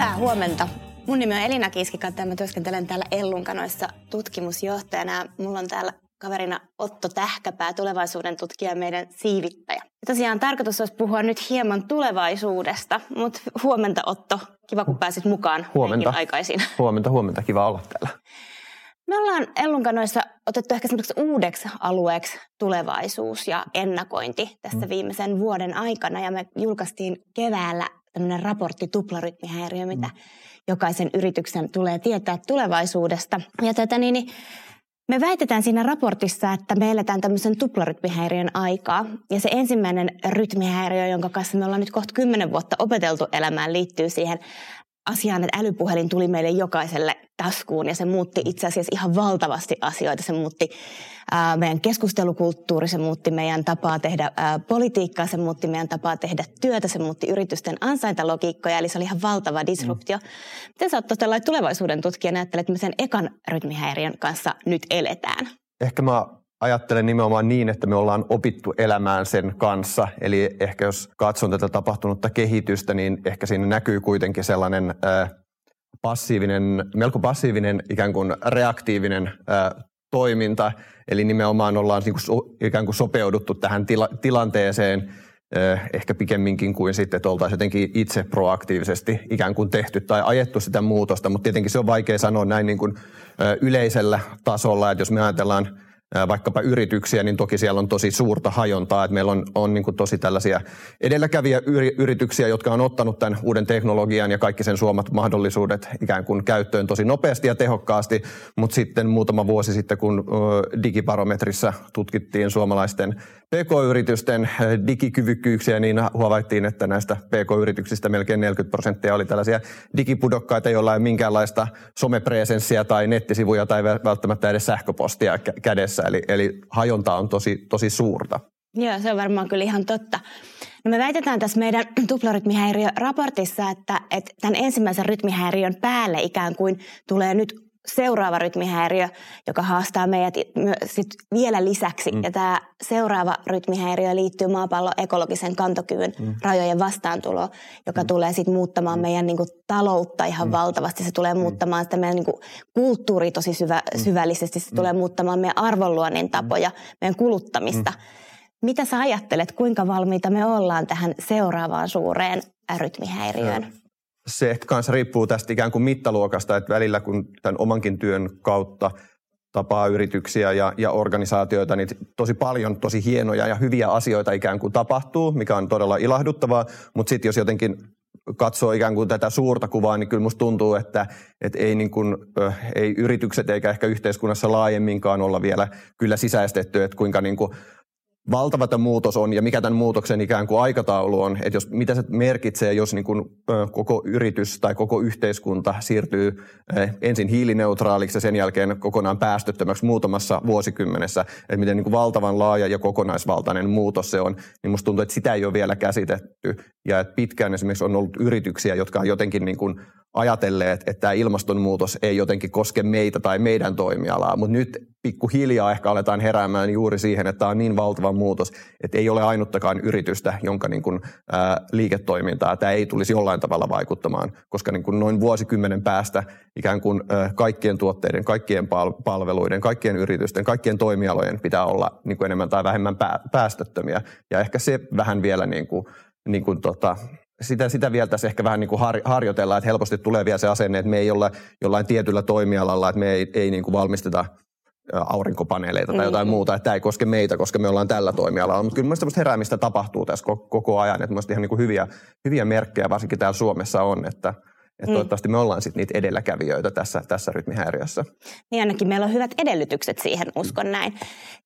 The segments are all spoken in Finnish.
Hyvää huomenta. Mun nimi on Elina Kiiskikatta ja mä työskentelen täällä Ellunkanoissa tutkimusjohtajana. Mulla on täällä kaverina Otto Tähkäpää, tulevaisuuden tutkija ja meidän siivittäjä. Ja tosiaan tarkoitus olisi puhua nyt hieman tulevaisuudesta, mutta huomenta Otto. Kiva kun pääsit mukaan huomenta. aikaisin. Huomenta, huomenta. Kiva olla täällä. Me ollaan Ellunkanoissa otettu ehkä uudeksi alueeksi tulevaisuus ja ennakointi tässä mm. viimeisen vuoden aikana. Ja me julkaistiin keväällä tämmöinen raportti tuplarytmihäiriö, mitä mm. jokaisen yrityksen tulee tietää tulevaisuudesta. Ja tätä niin, niin me väitetään siinä raportissa, että me eletään tämmöisen tuplarytmihäiriön aikaa. Ja se ensimmäinen rytmihäiriö, jonka kanssa me ollaan nyt kohta kymmenen vuotta opeteltu elämään, liittyy siihen asiaan, että älypuhelin tuli meille jokaiselle taskuun ja se muutti itse asiassa ihan valtavasti asioita. Se muutti ää, meidän keskustelukulttuuri, se muutti meidän tapaa tehdä ää, politiikkaa, se muutti meidän tapaa tehdä työtä, se muutti yritysten ansaintalogiikkoja, eli se oli ihan valtava disruptio. Mm. Miten sä oot tulevaisuuden tutkija ajattelet, että me sen ekan rytmihäiriön kanssa nyt eletään? Ehkä mä ajattelen nimenomaan niin, että me ollaan opittu elämään sen kanssa. Eli ehkä jos katson tätä tapahtunutta kehitystä, niin ehkä siinä näkyy kuitenkin sellainen passiivinen, melko passiivinen ikään kuin reaktiivinen toiminta. Eli nimenomaan ollaan niin kuin, ikään kuin sopeuduttu tähän tila, tilanteeseen ehkä pikemminkin kuin sitten, että oltaisiin jotenkin itse proaktiivisesti ikään kuin tehty tai ajettu sitä muutosta. Mutta tietenkin se on vaikea sanoa näin niin kuin, yleisellä tasolla, että jos me ajatellaan – vaikkapa yrityksiä, niin toki siellä on tosi suurta hajontaa. Että meillä on, on niin tosi tällaisia edelläkäviä yrityksiä, jotka on ottanut tämän uuden teknologian ja kaikki sen suomat mahdollisuudet ikään kuin käyttöön tosi nopeasti ja tehokkaasti. Mutta sitten muutama vuosi sitten, kun digibarometrissa tutkittiin suomalaisten PK-yritysten digikyvykkyyksiä, niin havaittiin, että näistä PK-yrityksistä melkein 40 prosenttia oli tällaisia digipudokkaita, joilla ei minkäänlaista somepresenssiä tai nettisivuja tai välttämättä edes sähköpostia kädessä. Eli, eli hajonta on tosi, tosi suurta. Joo, se on varmaan kyllä ihan totta. No me väitetään tässä meidän tuplarytmihäiriö-raportissa, että, että tämän ensimmäisen rytmihäiriön päälle ikään kuin tulee nyt seuraava rytmihäiriö, joka haastaa meidät sit vielä lisäksi. Mm. Ja tämä seuraava rytmihäiriö liittyy maapallon ekologisen kantokyvyn mm. rajojen vastaantuloon, joka mm. tulee sitten muuttamaan mm. meidän niinku, taloutta ihan mm. valtavasti. Se tulee mm. muuttamaan sitä meidän niinku, kulttuuri tosi syvä, mm. syvällisesti. Se mm. tulee muuttamaan meidän arvonluonnin mm. tapoja, meidän kuluttamista. Mm. Mitä sä ajattelet, kuinka valmiita me ollaan tähän seuraavaan suureen rytmihäiriöön? Se kanssa riippuu tästä ikään kuin mittaluokasta, että välillä kun tämän omankin työn kautta tapaa yrityksiä ja, ja organisaatioita, niin tosi paljon tosi hienoja ja hyviä asioita ikään kuin tapahtuu, mikä on todella ilahduttavaa, mutta sitten jos jotenkin katsoo ikään kuin tätä suurta kuvaa, niin kyllä musta tuntuu, että, että ei, niin kuin, ei yritykset eikä ehkä yhteiskunnassa laajemminkaan olla vielä kyllä sisäistetty, että kuinka niin kuin valtava tämä muutos on ja mikä tämän muutoksen ikään kuin aikataulu on, että jos, mitä se merkitsee, jos niin kuin, koko yritys tai koko yhteiskunta siirtyy ensin hiilineutraaliksi ja sen jälkeen kokonaan päästöttömäksi muutamassa vuosikymmenessä, että miten niin kuin valtavan laaja ja kokonaisvaltainen muutos se on, niin musta tuntuu, että sitä ei ole vielä käsitetty. Ja että pitkään esimerkiksi on ollut yrityksiä, jotka on jotenkin niin kuin ajatelleet, että tämä ilmastonmuutos ei jotenkin koske meitä tai meidän toimialaa, mutta nyt pikkuhiljaa ehkä aletaan heräämään juuri siihen, että tämä on niin valtava muutos, että ei ole ainuttakaan yritystä, jonka niin kuin, ää, liiketoimintaa tämä ei tulisi jollain tavalla vaikuttamaan, koska niin kuin noin vuosikymmenen päästä ikään kuin ää, kaikkien tuotteiden, kaikkien palveluiden, kaikkien yritysten, kaikkien toimialojen pitää olla niin kuin enemmän tai vähemmän päästöttömiä. Ja ehkä se vähän vielä niin kuin, niin kuin tota, sitä, sitä vielä tässä ehkä vähän niin kuin har, harjoitellaan, että helposti tulee vielä se asenne, että me ei olla jollain tietyllä toimialalla, että me ei, ei niin kuin valmisteta aurinkopaneeleita tai jotain mm. muuta, että tämä ei koske meitä, koska me ollaan tällä toimialalla. Mutta kyllä mielestäni heräämistä tapahtuu tässä koko ajan, että mielestäni ihan niin kuin hyviä, hyviä merkkejä varsinkin täällä Suomessa on, että – että mm. toivottavasti me ollaan sitten niitä edelläkävijöitä tässä, tässä rytmihäiriössä. Niin ainakin meillä on hyvät edellytykset siihen, uskon mm. näin.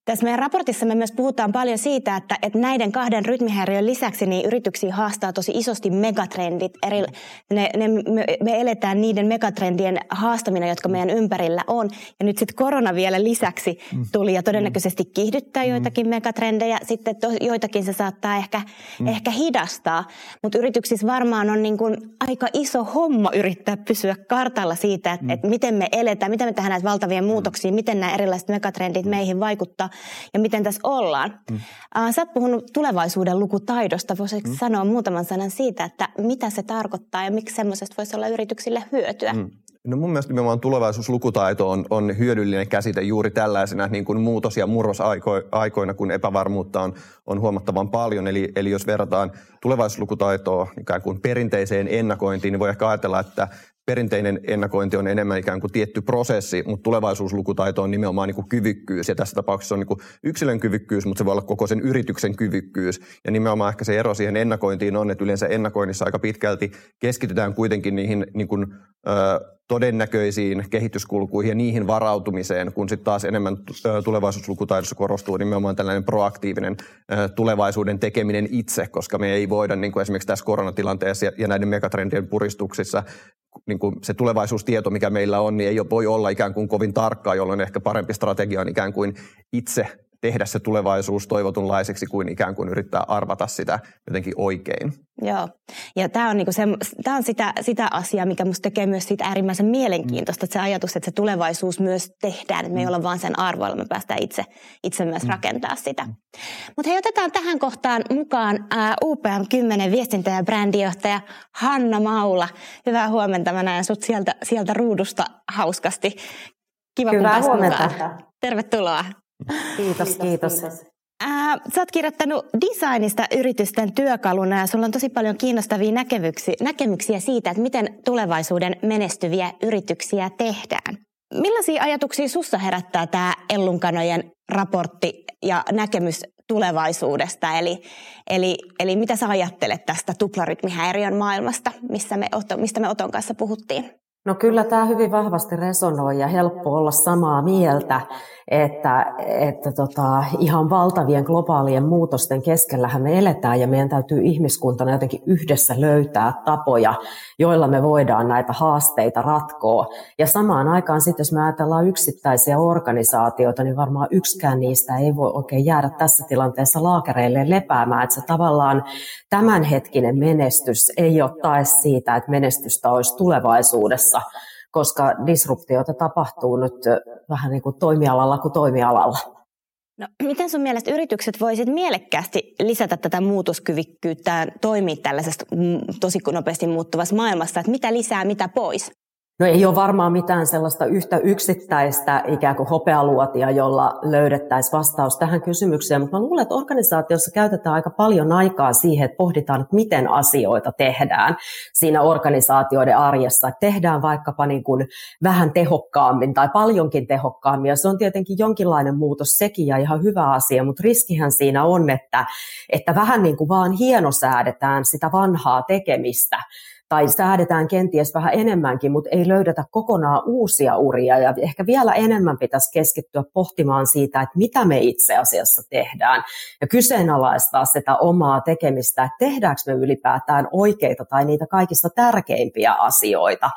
Tässä meidän raportissa me myös puhutaan paljon siitä, että, että näiden kahden rytmihäiriön lisäksi niin yrityksiä haastaa tosi isosti megatrendit. Eri, ne, ne, me, me eletään niiden megatrendien haastamina, jotka meidän ympärillä on. Ja nyt sitten korona vielä lisäksi mm. tuli ja todennäköisesti kiihdyttää joitakin megatrendejä. Sitten to, joitakin se saattaa ehkä, ehkä hidastaa. Mutta yrityksissä varmaan on niin kuin aika iso homma mummo yrittää pysyä kartalla siitä, että, mm. että miten me eletään, miten me tehdään näitä valtavia mm. muutoksia, mm. miten nämä erilaiset megatrendit meihin vaikuttaa ja miten tässä ollaan. Mm. Uh, sä oot puhunut tulevaisuuden lukutaidosta. Voisitko mm. sanoa muutaman sanan siitä, että mitä se tarkoittaa ja miksi semmoisesta voisi olla yrityksille hyötyä? Mm. No mun mielestä nimenomaan tulevaisuuslukutaito on, on hyödyllinen käsite juuri tällaisena niin kuin muutos- ja murrosaikoina, kun epävarmuutta on, on huomattavan paljon. Eli, eli jos verrataan tulevaisuuslukutaitoa ikään kuin perinteiseen ennakointiin, niin voi ehkä ajatella, että perinteinen ennakointi on enemmän ikään kuin tietty prosessi, mutta tulevaisuuslukutaito on nimenomaan niin kuin kyvykkyys. Ja tässä tapauksessa on niin kuin yksilön kyvykkyys, mutta se voi olla koko sen yrityksen kyvykkyys. Ja nimenomaan ehkä se ero siihen ennakointiin on, että yleensä ennakoinnissa aika pitkälti keskitytään kuitenkin niihin niin kuin, ö, todennäköisiin kehityskulkuihin ja niihin varautumiseen, kun sitten taas enemmän tulevaisuuslukutaidossa korostuu nimenomaan tällainen proaktiivinen tulevaisuuden tekeminen itse, koska me ei voida niin kuin esimerkiksi tässä koronatilanteessa ja näiden megatrendien puristuksissa niin kuin se tulevaisuustieto, mikä meillä on, niin ei voi olla ikään kuin kovin tarkkaa, jolloin ehkä parempi strategia on ikään kuin itse tehdä se tulevaisuus toivotunlaiseksi kuin ikään kuin yrittää arvata sitä jotenkin oikein. Joo, ja tämä on, niinku se, tää on sitä, sitä asiaa, mikä minusta tekee myös siitä äärimmäisen mielenkiintoista, mm. että se ajatus, että se tulevaisuus myös tehdään, että me ei mm. olla vaan sen arvoilla, me päästään itse, itse myös mm. rakentaa sitä. Mutta hei, otetaan tähän kohtaan mukaan ää, UPM 10 viestintä- ja brändijohtaja Hanna Maula. Hyvää huomenta, mä näen sut sieltä, sieltä ruudusta hauskasti. Kiva, Hyvää kun huomenta. Mukaan. Tervetuloa. Kiitos, kiitos. Ää, sä oot kirjoittanut designista yritysten työkaluna ja sulla on tosi paljon kiinnostavia näkemyksiä, näkemyksiä siitä, että miten tulevaisuuden menestyviä yrityksiä tehdään. Millaisia ajatuksia sussa herättää tämä Ellunkanojen raportti ja näkemys tulevaisuudesta? Eli, eli, eli mitä sä ajattelet tästä tuplarytmihäiriön maailmasta, missä me, mistä me Oton kanssa puhuttiin? No kyllä tämä hyvin vahvasti resonoi ja helppo olla samaa mieltä, että, että tota, ihan valtavien globaalien muutosten keskellähän me eletään ja meidän täytyy ihmiskuntana jotenkin yhdessä löytää tapoja, joilla me voidaan näitä haasteita ratkoa. Ja samaan aikaan sitten, jos me ajatellaan yksittäisiä organisaatioita, niin varmaan yksikään niistä ei voi oikein jäädä tässä tilanteessa laakereille lepäämään, että se tavallaan tämänhetkinen menestys ei ole tae siitä, että menestystä olisi tulevaisuudessa koska disruptioita tapahtuu nyt vähän niin kuin toimialalla kuin toimialalla. No, miten sun mielestä yritykset voisit mielekkäästi lisätä tätä muutoskyvykkyyttä toimia tällaisessa mm, tosi nopeasti muuttuvassa maailmassa, että mitä lisää, mitä pois? No ei ole varmaan mitään sellaista yhtä yksittäistä ikään kuin hopealuotia, jolla löydettäisiin vastaus tähän kysymykseen, mutta mä luulen, että organisaatiossa käytetään aika paljon aikaa siihen, että pohditaan, että miten asioita tehdään siinä organisaatioiden arjessa. Että tehdään vaikkapa niin kuin vähän tehokkaammin tai paljonkin tehokkaammin, ja se on tietenkin jonkinlainen muutos sekin ja ihan hyvä asia, mutta riskihän siinä on, että, että vähän niin kuin vaan hienosäädetään sitä vanhaa tekemistä, tai säädetään kenties vähän enemmänkin, mutta ei löydetä kokonaan uusia uria ja ehkä vielä enemmän pitäisi keskittyä pohtimaan siitä, että mitä me itse asiassa tehdään ja kyseenalaistaa sitä omaa tekemistä, että tehdäänkö me ylipäätään oikeita tai niitä kaikista tärkeimpiä asioita.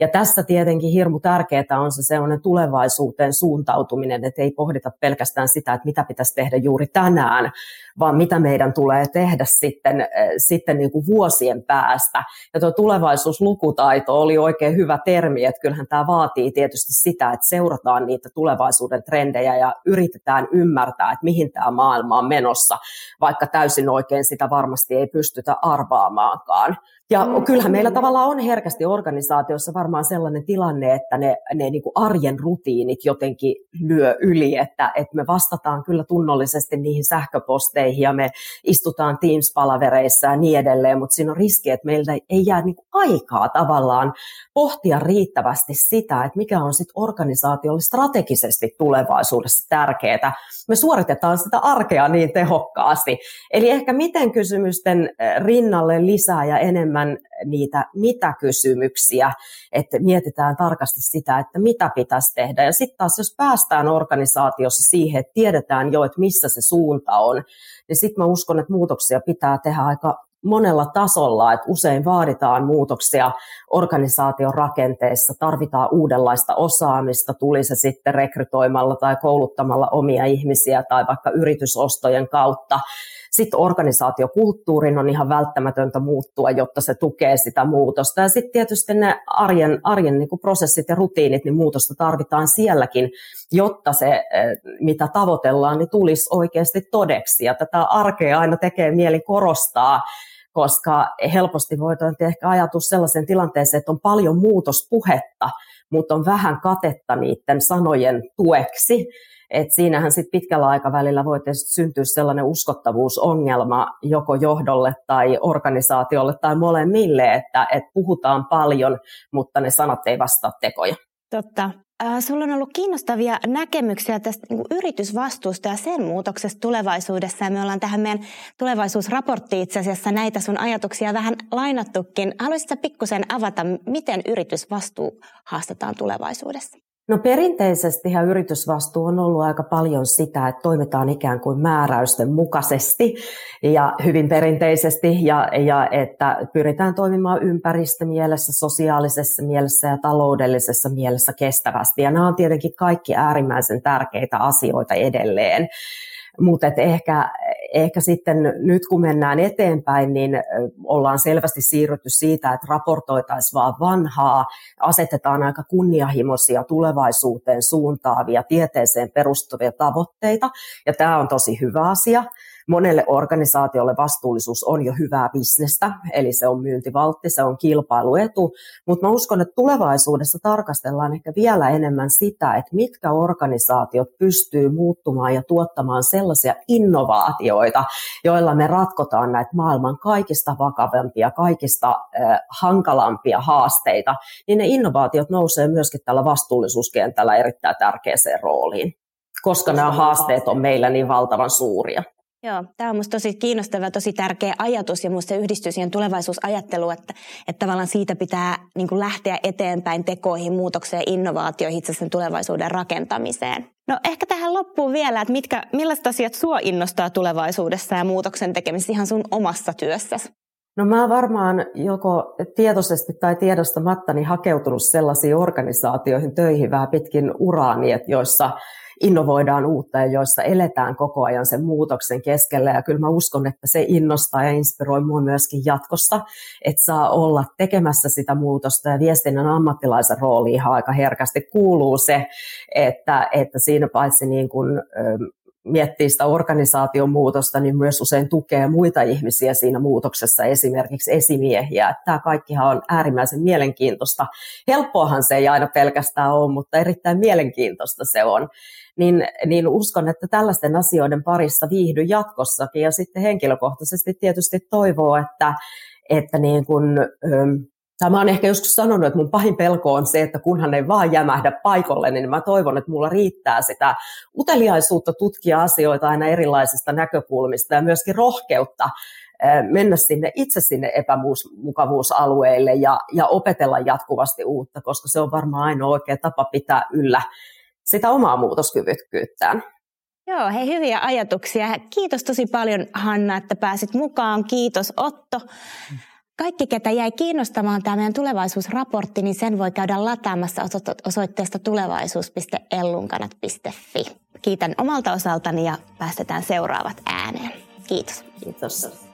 Ja tässä tietenkin hirmu tärkeää on se sellainen tulevaisuuteen suuntautuminen, että ei pohdita pelkästään sitä, että mitä pitäisi tehdä juuri tänään, vaan mitä meidän tulee tehdä sitten, äh, sitten niin kuin vuosien päästä. Ja tuo tulevaisuuslukutaito oli oikein hyvä termi, että kyllähän tämä vaatii tietysti sitä, että seurataan niitä tulevaisuuden trendejä ja yritetään ymmärtää, että mihin tämä maailma on menossa, vaikka täysin oikein sitä varmasti ei pystytä arvaamaankaan. Ja kyllähän meillä tavallaan on herkästi organisaatiossa varmaan sellainen tilanne, että ne, ne niin kuin arjen rutiinit jotenkin lyö yli, että, että me vastataan kyllä tunnollisesti niihin sähköposteihin ja me istutaan Teams-palavereissa ja niin edelleen, mutta siinä on riski, että meiltä ei jää niin kuin aikaa tavallaan pohtia riittävästi sitä, että mikä on sitten organisaatiolle strategisesti tulevaisuudessa tärkeää. Me suoritetaan sitä arkea niin tehokkaasti. Eli ehkä miten kysymysten eh, rinnalle lisää ja enemmän enemmän niitä mitä-kysymyksiä, että mietitään tarkasti sitä, että mitä pitäisi tehdä. Ja sitten taas, jos päästään organisaatiossa siihen, että tiedetään jo, että missä se suunta on, niin sitten mä uskon, että muutoksia pitää tehdä aika monella tasolla, että usein vaaditaan muutoksia organisaation rakenteessa, tarvitaan uudenlaista osaamista, tuli se sitten rekrytoimalla tai kouluttamalla omia ihmisiä tai vaikka yritysostojen kautta Sitten organisaatiokulttuurin on ihan välttämätöntä muuttua, jotta se tukee sitä muutosta. Ja sitten tietysti ne arjen, arjen niin kuin prosessit ja rutiinit, niin muutosta tarvitaan sielläkin, jotta se, eh, mitä tavoitellaan, niin tulisi oikeasti todeksi. Ja tätä arkea aina tekee mieli korostaa, koska helposti voidaan ehkä ajatus sellaisen tilanteeseen, että on paljon muutospuhetta, mutta on vähän katetta niiden sanojen tueksi. Et siinähän sit pitkällä aikavälillä voi syntyä sellainen uskottavuusongelma joko johdolle tai organisaatiolle tai molemmille, että et puhutaan paljon, mutta ne sanat ei vastaa tekoja. Totta. Äh, sulla on ollut kiinnostavia näkemyksiä tästä niin yritysvastuusta ja sen muutoksesta tulevaisuudessa. Ja me ollaan tähän meidän tulevaisuusraporttiin itse asiassa näitä sun ajatuksia vähän lainattukin. Haluaisitko pikkusen avata, miten yritysvastuu haastetaan tulevaisuudessa? No perinteisesti yritysvastuu on ollut aika paljon sitä, että toimitaan ikään kuin määräysten mukaisesti ja hyvin perinteisesti ja, ja että pyritään toimimaan ympäristömielessä, sosiaalisessa mielessä ja taloudellisessa mielessä kestävästi. Ja nämä on tietenkin kaikki äärimmäisen tärkeitä asioita edelleen. Mutta ehkä, ehkä sitten nyt kun mennään eteenpäin, niin ollaan selvästi siirrytty siitä, että raportoitaisiin vaan vanhaa, asetetaan aika kunnianhimoisia tulevaisuuteen suuntaavia, tieteeseen perustuvia tavoitteita, ja tämä on tosi hyvä asia monelle organisaatiolle vastuullisuus on jo hyvää bisnestä, eli se on myyntivaltti, se on kilpailuetu, mutta mä uskon, että tulevaisuudessa tarkastellaan ehkä vielä enemmän sitä, että mitkä organisaatiot pystyy muuttumaan ja tuottamaan sellaisia innovaatioita, joilla me ratkotaan näitä maailman kaikista vakavimpia, kaikista äh, hankalampia haasteita, niin ne innovaatiot nousee myöskin tällä vastuullisuuskentällä erittäin tärkeäseen rooliin koska nämä haasteet on meillä niin valtavan suuria. Joo, tämä on minusta tosi kiinnostava ja tosi tärkeä ajatus ja minusta se yhdistyy siihen tulevaisuusajatteluun, että, että tavallaan siitä pitää niin kuin lähteä eteenpäin tekoihin, muutokseen, innovaatioihin, itse sen tulevaisuuden rakentamiseen. No ehkä tähän loppuun vielä, että mitkä, millaiset asiat sinua innostaa tulevaisuudessa ja muutoksen tekemisessä ihan sun omassa työssäsi? No mä varmaan joko tietoisesti tai tiedostamatta niin hakeutunut sellaisiin organisaatioihin töihin vähän pitkin uraani, että joissa innovoidaan uutta ja joissa eletään koko ajan sen muutoksen keskellä. Ja kyllä mä uskon, että se innostaa ja inspiroi mua myöskin jatkossa, että saa olla tekemässä sitä muutosta ja viestinnän ammattilaisen rooli ihan aika herkästi kuuluu se, että, että siinä paitsi niin kuin, miettii sitä organisaation muutosta, niin myös usein tukee muita ihmisiä siinä muutoksessa, esimerkiksi esimiehiä. Tämä kaikkihan on äärimmäisen mielenkiintoista. Helppoahan se ei aina pelkästään ole, mutta erittäin mielenkiintoista se on. Niin, niin uskon, että tällaisten asioiden parissa viihdy jatkossakin. Ja sitten henkilökohtaisesti tietysti toivoo, että, että niin kun, tai mä oon ehkä joskus sanonut, että mun pahin pelko on se, että kunhan ei vaan jämähdä paikalle, niin mä toivon, että mulla riittää sitä uteliaisuutta tutkia asioita aina erilaisista näkökulmista ja myöskin rohkeutta mennä sinne itse sinne epämukavuusalueille ja, ja opetella jatkuvasti uutta, koska se on varmaan ainoa oikea tapa pitää yllä sitä omaa muutoskyvykkyyttään. Joo, hei hyviä ajatuksia. Kiitos tosi paljon Hanna, että pääsit mukaan. Kiitos Otto. Kaikki, ketä jäi kiinnostamaan tämä meidän tulevaisuusraportti, niin sen voi käydä lataamassa osoitteesta tulevaisuus.ellunkanat.fi. Kiitän omalta osaltani ja päästetään seuraavat ääneen. Kiitos. Kiitos.